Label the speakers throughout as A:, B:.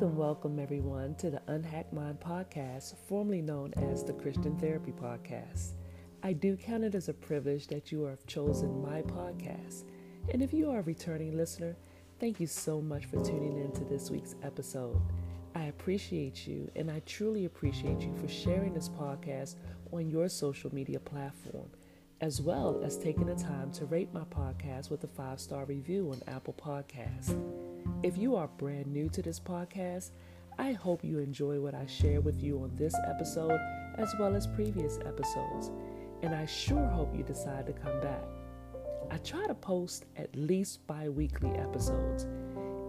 A: Welcome, welcome everyone to the Unhacked Mind podcast, formerly known as the Christian Therapy Podcast. I do count it as a privilege that you have chosen my podcast. And if you are a returning listener, thank you so much for tuning in to this week's episode. I appreciate you and I truly appreciate you for sharing this podcast on your social media platform, as well as taking the time to rate my podcast with a five star review on Apple Podcasts. If you are brand new to this podcast, I hope you enjoy what I share with you on this episode as well as previous episodes, and I sure hope you decide to come back. I try to post at least bi weekly episodes.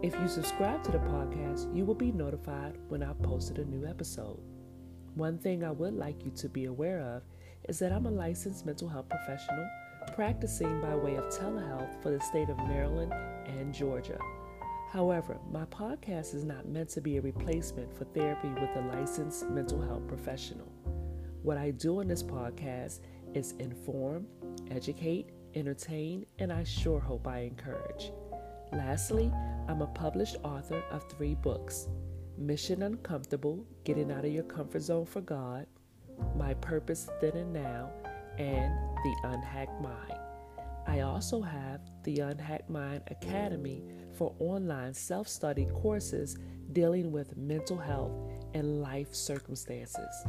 A: If you subscribe to the podcast, you will be notified when I've posted a new episode. One thing I would like you to be aware of is that I'm a licensed mental health professional practicing by way of telehealth for the state of Maryland and Georgia. However, my podcast is not meant to be a replacement for therapy with a licensed mental health professional. What I do on this podcast is inform, educate, entertain, and I sure hope I encourage. Lastly, I'm a published author of three books Mission Uncomfortable Getting Out of Your Comfort Zone for God, My Purpose Then and Now, and The Unhacked Mind. I also have the Unhacked Mind Academy for online self study courses dealing with mental health and life circumstances.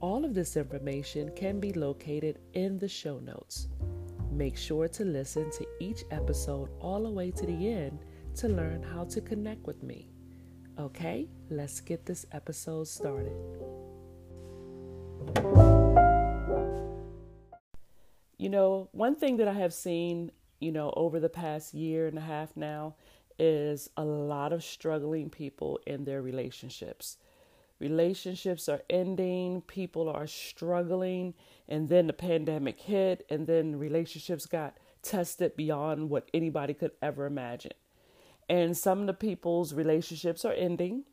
A: All of this information can be located in the show notes. Make sure to listen to each episode all the way to the end to learn how to connect with me. Okay, let's get this episode started. You know, one thing that I have seen, you know, over the past year and a half now is a lot of struggling people in their relationships. Relationships are ending, people are struggling, and then the pandemic hit, and then relationships got tested beyond what anybody could ever imagine. And some of the people's relationships are ending,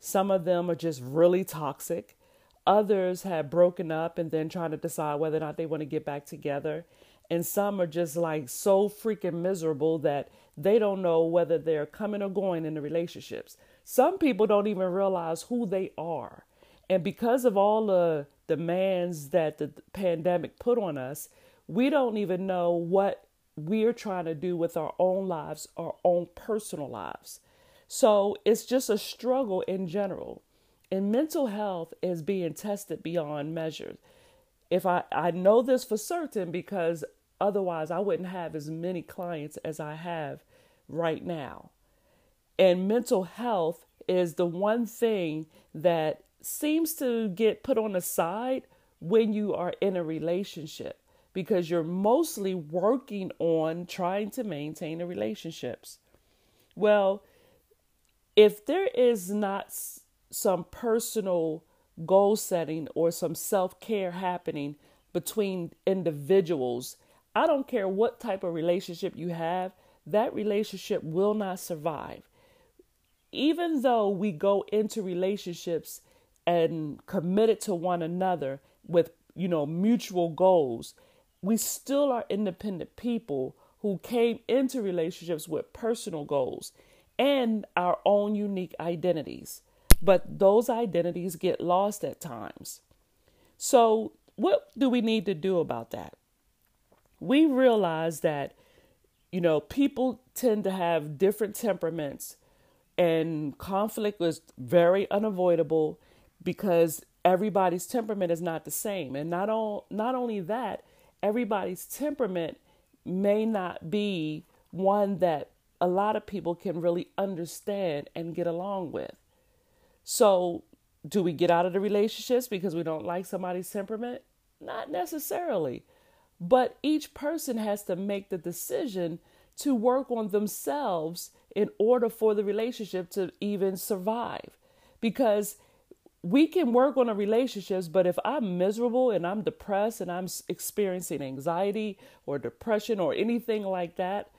A: some of them are just really toxic, Others have broken up and then trying to decide whether or not they want to get back together. And some are just like so freaking miserable that they don't know whether they're coming or going in the relationships. Some people don't even realize who they are. And because of all the demands that the pandemic put on us, we don't even know what we're trying to do with our own lives, our own personal lives. So it's just a struggle in general. And mental health is being tested beyond measure. If I, I know this for certain because otherwise I wouldn't have as many clients as I have right now. And mental health is the one thing that seems to get put on the side when you are in a relationship because you're mostly working on trying to maintain the relationships. Well, if there is not some personal goal setting or some self care happening between individuals, I don't care what type of relationship you have, that relationship will not survive. Even though we go into relationships and committed to one another with, you know, mutual goals, we still are independent people who came into relationships with personal goals and our own unique identities but those identities get lost at times. So, what do we need to do about that? We realize that, you know, people tend to have different temperaments, and conflict is very unavoidable because everybody's temperament is not the same. And not, all, not only that, everybody's temperament may not be one that a lot of people can really understand and get along with. So, do we get out of the relationships because we don't like somebody's temperament? Not necessarily. But each person has to make the decision to work on themselves in order for the relationship to even survive. Because we can work on a relationships, but if I'm miserable and I'm depressed and I'm experiencing anxiety or depression or anything like that,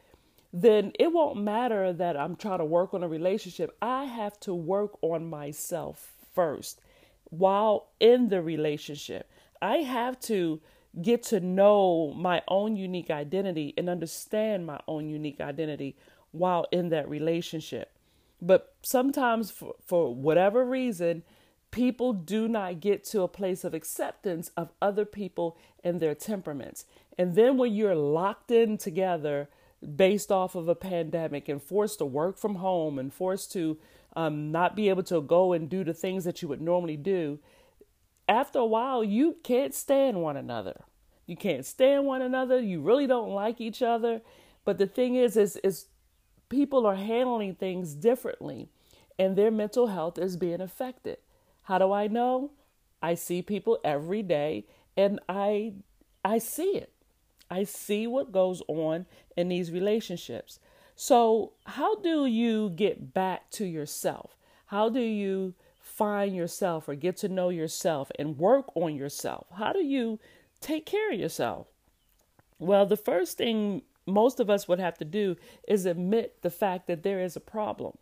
A: then it won't matter that I'm trying to work on a relationship. I have to work on myself first while in the relationship. I have to get to know my own unique identity and understand my own unique identity while in that relationship. But sometimes, for, for whatever reason, people do not get to a place of acceptance of other people and their temperaments. And then when you're locked in together based off of a pandemic and forced to work from home and forced to um, not be able to go and do the things that you would normally do, after a while, you can't stand one another. You can't stand one another. You really don't like each other. But the thing is, is, is people are handling things differently and their mental health is being affected. How do I know? I see people every day and I I see it. I see what goes on in these relationships. So, how do you get back to yourself? How do you find yourself or get to know yourself and work on yourself? How do you take care of yourself? Well, the first thing most of us would have to do is admit the fact that there is a problem.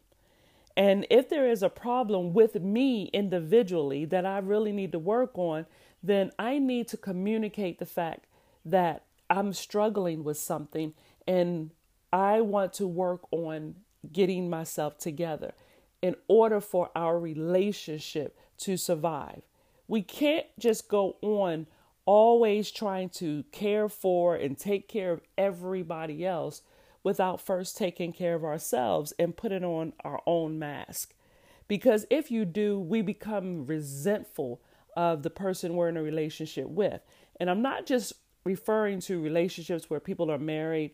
A: And if there is a problem with me individually that I really need to work on, then I need to communicate the fact that I'm struggling with something and I want to work on getting myself together in order for our relationship to survive. We can't just go on always trying to care for and take care of everybody else without first taking care of ourselves and putting on our own mask. Because if you do, we become resentful of the person we're in a relationship with. And I'm not just referring to relationships where people are married,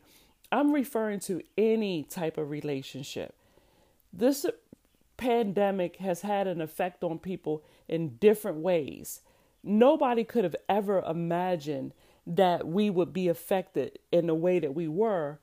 A: I'm referring to any type of relationship. This pandemic has had an effect on people in different ways. Nobody could have ever imagined that we would be affected in the way that we were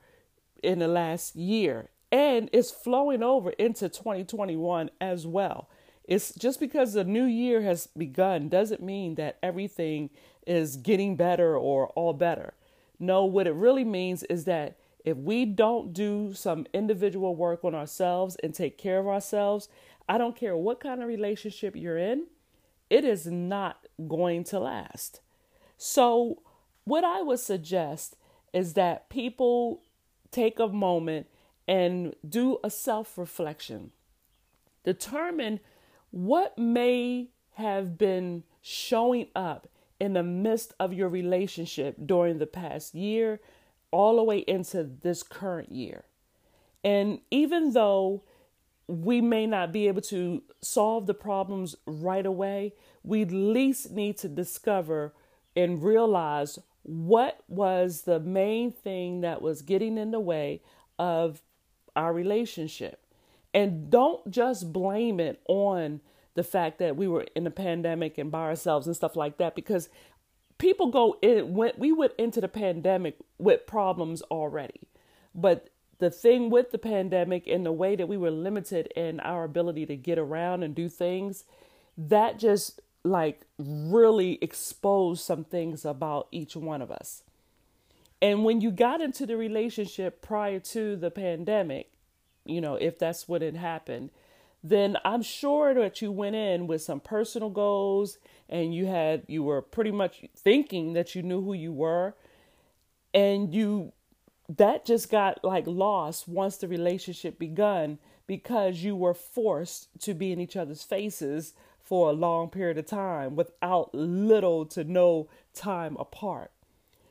A: in the last year. And it's flowing over into 2021 as well. It's just because the new year has begun doesn't mean that everything is getting better or all better. No, what it really means is that if we don't do some individual work on ourselves and take care of ourselves, I don't care what kind of relationship you're in, it is not going to last. So, what I would suggest is that people take a moment and do a self reflection. Determine what may have been showing up in the midst of your relationship during the past year, all the way into this current year. And even though we may not be able to solve the problems right away, we at least need to discover and realize what was the main thing that was getting in the way of our relationship. And don't just blame it on the fact that we were in a pandemic and by ourselves and stuff like that because people go in when we went into the pandemic with problems already. But the thing with the pandemic and the way that we were limited in our ability to get around and do things, that just like really exposed some things about each one of us. And when you got into the relationship prior to the pandemic, you know, if that's what had happened, then I'm sure that you went in with some personal goals and you had you were pretty much thinking that you knew who you were and you that just got like lost once the relationship begun because you were forced to be in each other's faces for a long period of time without little to no time apart.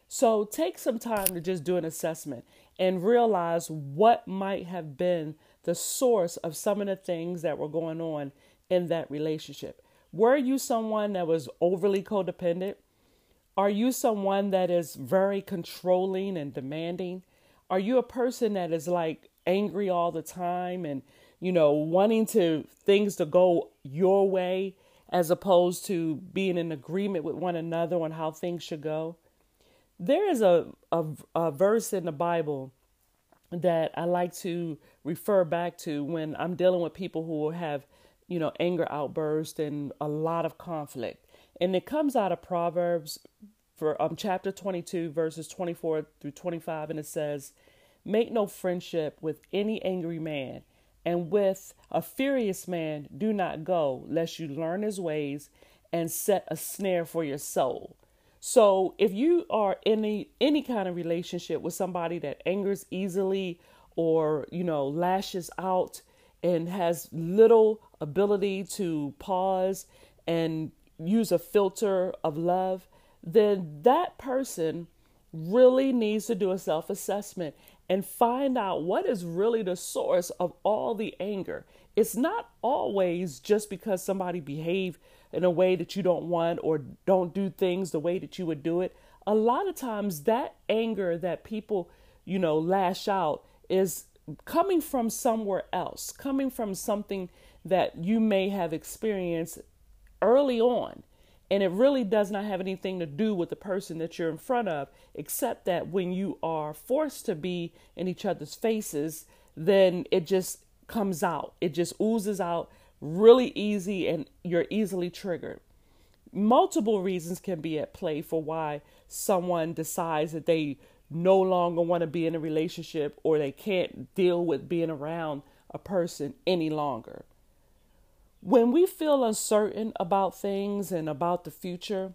A: So take some time to just do an assessment and realize what might have been the source of some of the things that were going on in that relationship. Were you someone that was overly codependent? Are you someone that is very controlling and demanding? Are you a person that is like angry all the time and you know, wanting to things to go your way as opposed to being in agreement with one another on how things should go. There is a, a, a verse in the Bible that I like to refer back to when I'm dealing with people who have, you know, anger outbursts and a lot of conflict. And it comes out of Proverbs for um chapter 22 verses 24 through 25 and it says, "Make no friendship with any angry man, and with a furious man do not go, lest you learn his ways and set a snare for your soul. So if you are in any, any kind of relationship with somebody that angers easily or, you know, lashes out and has little ability to pause and use a filter of love, then that person really needs to do a self assessment and find out what is really the source of all the anger. It's not always just because somebody behaved in a way that you don't want or don't do things the way that you would do it. A lot of times that anger that people, you know, lash out is coming from somewhere else, coming from something that you may have experienced early on. And it really does not have anything to do with the person that you're in front of, except that when you are forced to be in each other's faces, then it just comes out. It just oozes out really easy and you're easily triggered. Multiple reasons can be at play for why someone decides that they no longer want to be in a relationship or they can't deal with being around a person any longer. When we feel uncertain about things and about the future,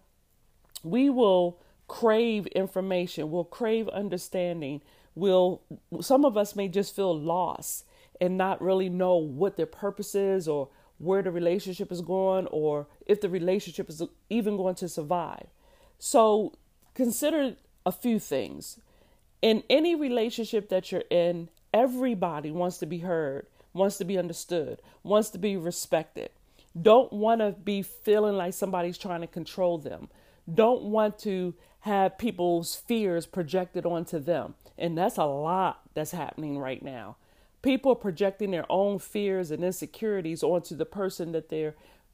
A: we will crave information, we'll crave understanding. we'll some of us may just feel lost and not really know what their purpose is or where the relationship is going or if the relationship is even going to survive. So consider a few things. In any relationship that you're in, everybody wants to be heard, wants to be understood, wants to be respected. Don't want to be feeling like somebody's trying to control them. Don't want to have people's fears projected onto them. And that's a lot that's happening right now. People are projecting their own fears and insecurities onto the person that they're,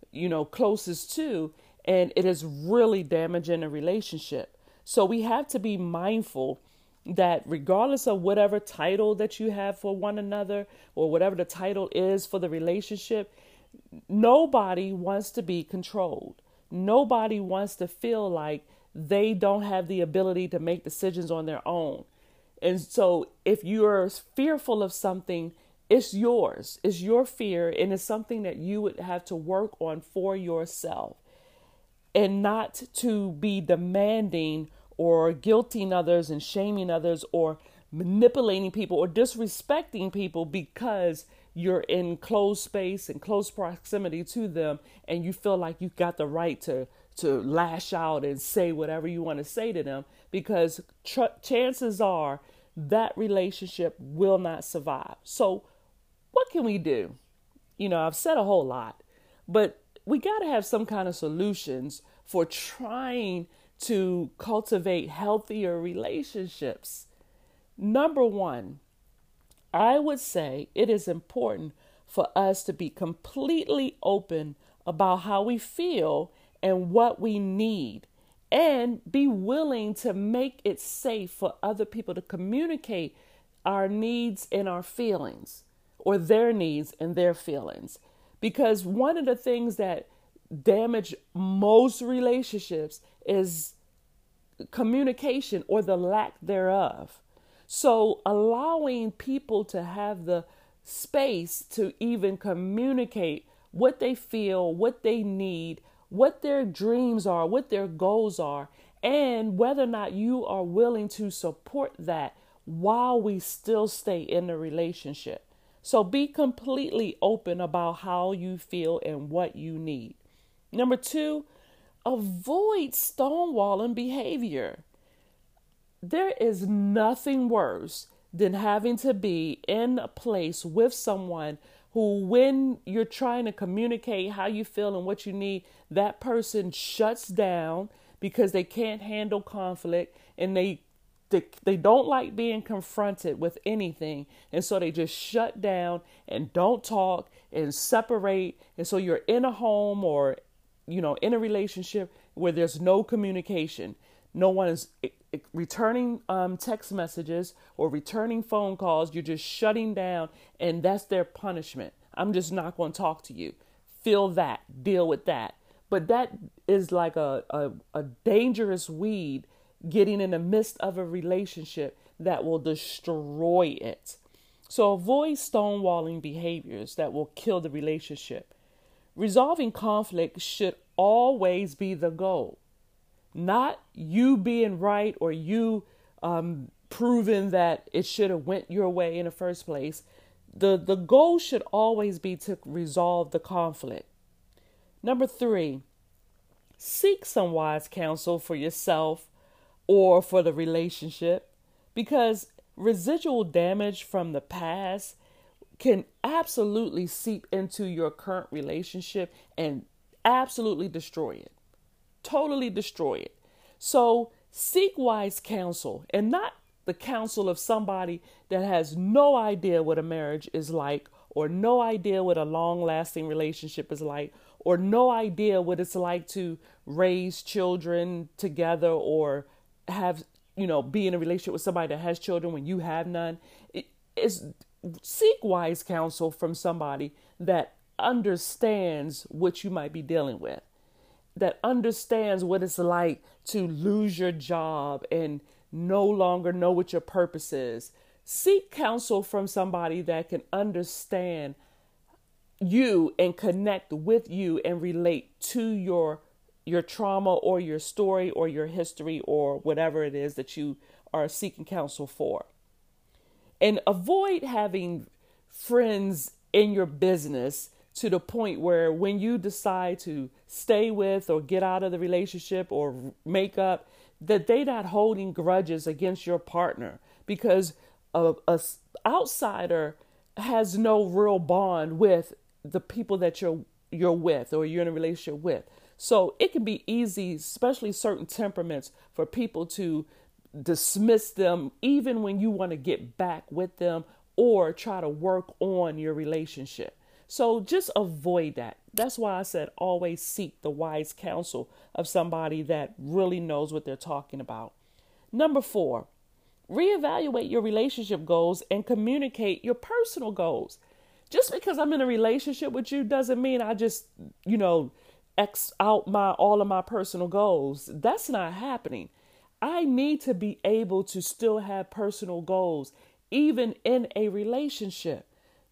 A: you know, closest to, and it is really damaging a relationship. So we have to be mindful that regardless of whatever title that you have for one another or whatever the title is for the relationship, nobody wants to be controlled. Nobody wants to feel like they don't have the ability to make decisions on their own. And so if you're fearful of something, it's yours. It's your fear and it's something that you would have to work on for yourself and not to be demanding or guilting others and shaming others or manipulating people or disrespecting people because you're in close space and close proximity to them and you feel like you've got the right to to lash out and say whatever you want to say to them because tr- chances are that relationship will not survive. So what can we do? You know, I've said a whole lot, but we got to have some kind of solutions for trying to cultivate healthier relationships. Number one, I would say it is important for us to be completely open about how we feel and what we need and be willing to make it safe for other people to communicate our needs and our feelings or their needs and their feelings. Because one of the things that damage most relationships is communication or the lack thereof. So, allowing people to have the space to even communicate what they feel, what they need, what their dreams are, what their goals are, and whether or not you are willing to support that while we still stay in the relationship. So, be completely open about how you feel and what you need. Number two, avoid stonewalling behavior. There is nothing worse than having to be in a place with someone who, when you're trying to communicate how you feel and what you need, that person shuts down because they can't handle conflict and they they, they don't like being confronted with anything. And so they just shut down and don't talk and separate. And so you're in a home or you know, in a relationship where there's no communication, no one is returning um, text messages or returning phone calls, you're just shutting down, and that's their punishment. I'm just not going to talk to you. Feel that, deal with that. But that is like a, a, a dangerous weed getting in the midst of a relationship that will destroy it. So avoid stonewalling behaviors that will kill the relationship. Resolving conflict should always be the goal, not you being right or you um, proving that it should have went your way in the first place. the, the goal should always be to resolve the conflict. Number three, seek some wise counsel for yourself or for the relationship because residual damage from the past can absolutely seep into your current relationship and absolutely destroy it. Totally destroy it. So seek wise counsel and not the counsel of somebody that has no idea what a marriage is like, or no idea what a long lasting relationship is like, or no idea what it's like to raise children together or have, you know, be in a relationship with somebody that has children when you have none. It is seek wise counsel from somebody that understands what you might be dealing with, that understands what it's like to lose your job and no longer know what your purpose is. Seek counsel from somebody that can understand you and connect with you and relate to your your trauma or your story or your history or whatever it is that you are seeking counsel for. And avoid having friends in your business to the point where when you decide to stay with or get out of the relationship or make up that they're not holding grudges against your partner because a, a outsider has no real bond with the people that you're you're with or you're in a relationship with. So it can be easy, especially certain temperaments, for people to dismiss them even when you want to get back with them or try to work on your relationship. So just avoid that. That's why I said always seek the wise counsel of somebody that really knows what they're talking about. Number four, reevaluate your relationship goals and communicate your personal goals. Just because I'm in a relationship with you doesn't mean I just, you know, X out my all of my personal goals. That's not happening. I need to be able to still have personal goals even in a relationship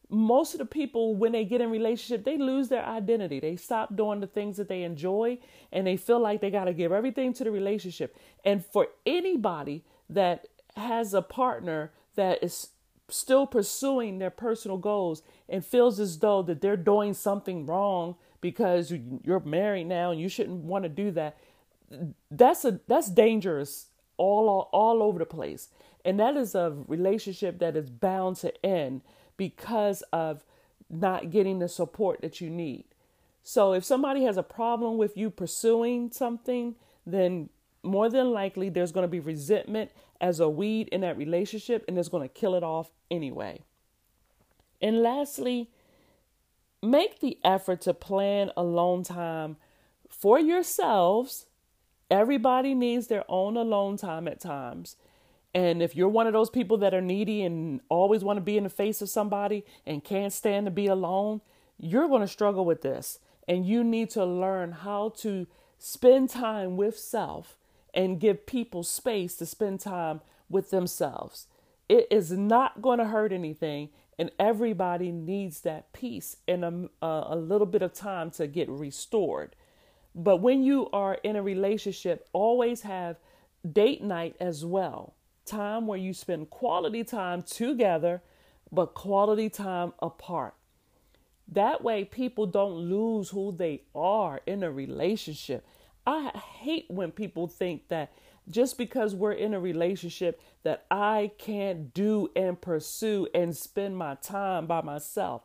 A: most of the people when they get in relationship they lose their identity. They stop doing the things that they enjoy and they feel like they got to give everything to the relationship. And for anybody that has a partner that is still pursuing their personal goals and feels as though that they're doing something wrong because you're married now and you shouldn't want to do that that's a that's dangerous all all, all over the place. And that is a relationship that is bound to end because of not getting the support that you need. So if somebody has a problem with you pursuing something, then more than likely there's going to be resentment as a weed in that relationship and it's going to kill it off anyway. And lastly, make the effort to plan alone time for yourselves. Everybody needs their own alone time at times. And if you're one of those people that are needy and always want to be in the face of somebody and can't stand to be alone, you're going to struggle with this. And you need to learn how to spend time with self and give people space to spend time with themselves. It is not going to hurt anything, and everybody needs that peace and a, a, little bit of time to get restored. But when you are in a relationship, always have date night as well time where you spend quality time together, but quality time apart. That way, people don't lose who they are in a relationship. I hate when people think that just because we're in a relationship that I can't do and pursue and spend my time by myself.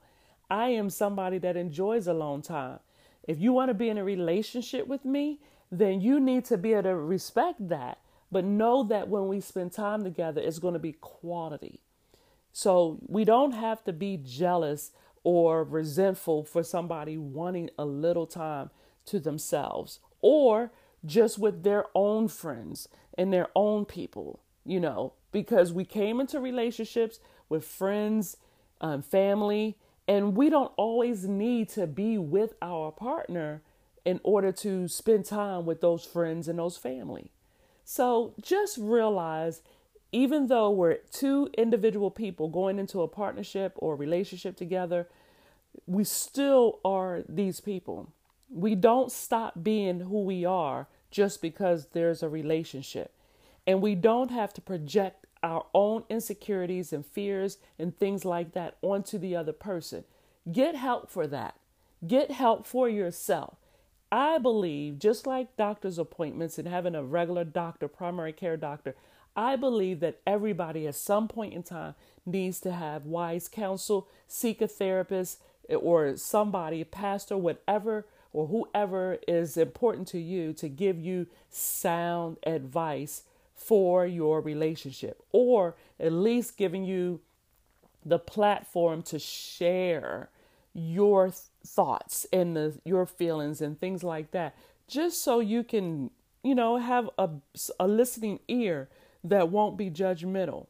A: I am somebody that enjoys alone time. If you want to be in a relationship with me, then you need to be able to respect that. But know that when we spend time together, it's going to be quality. So we don't have to be jealous or resentful for somebody wanting a little time to themselves or just with their own friends and their own people, you know, because we came into relationships with friends, um, family, and we don't always need to be with our partner in order to spend time with those friends and those family. So just realize even though we're two individual people going into a partnership or relationship together, we still are these people. We don't stop being who we are just because there's a relationship. And we don't have to project our own insecurities and fears and things like that onto the other person. Get help for that. Get help for yourself. I believe, just like doctor's appointments and having a regular doctor, primary care doctor, I believe that everybody at some point in time needs to have wise counsel, seek a therapist or somebody, pastor, whatever, or whoever is important to you to give you sound advice for your relationship, or at least giving you the platform to share your thoughts and the, your feelings and things like that, just so you can, you know, have a, a listening ear that won't be judgmental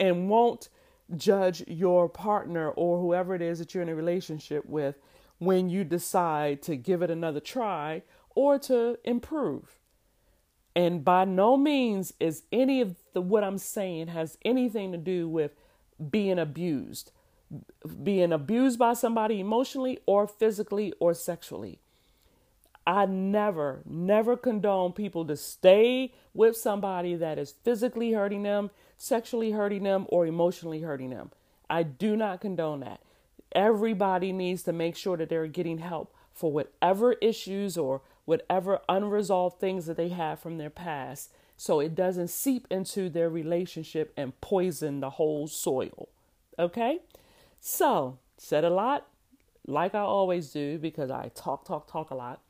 A: and won't judge your partner or whoever it is that you're in a relationship with when you decide to give it another try or to improve. And by no means is any of the what I'm saying has anything to do with being abused, being abused by somebody emotionally or physically or sexually. I never, never condone people to stay with somebody that is physically hurting them, sexually hurting them, or emotionally hurting them. I do not condone that. Everybody needs to make sure that they're getting help for whatever issues or whatever unresolved things that they have from their past so it doesn't seep into their relationship and poison the whole soil. Okay? So, said a lot, like I always do, because I talk, talk, talk a lot.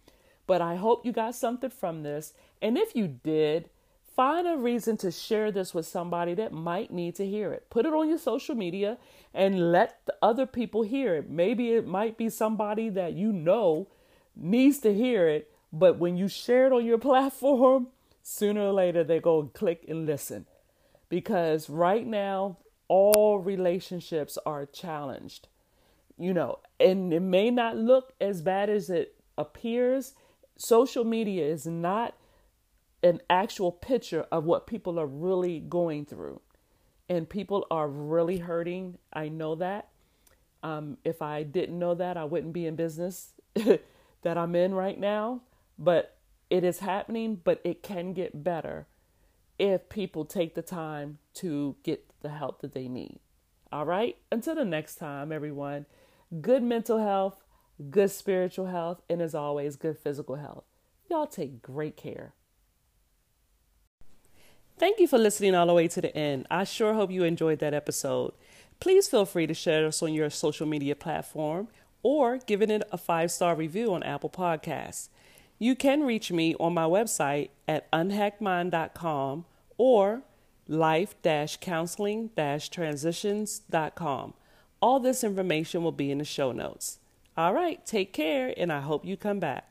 A: But I hope you got something from this. And if you did, find a reason to share this with somebody that might need to hear it. Put it on your social media and let the other people hear it. Maybe it might be somebody that you know needs to hear it, but when you share it on your platform, sooner or later they go click and listen. Because right now, all relationships are challenged. You know, and it may not look as bad as it appears social media is not an actual picture of what people are really going through. And people are really hurting. I know that. Um, if I didn't know that, I wouldn't be in business that I'm in right now. But it is happening, but it can get better if people take the time to get the help that they need. All right? Until the next time, everyone, good mental health good spiritual health, and as always, good physical health. Y'all take great care. Thank you for listening all the way to the end. I sure hope you enjoyed that episode. Please feel free to share us on your social media platform or giving it a five star review on Apple Podcasts. You can reach me on my website at unhackmind.com or life counseling transitions.com. All this information will be in the show notes. All right, take care, and I hope you come back.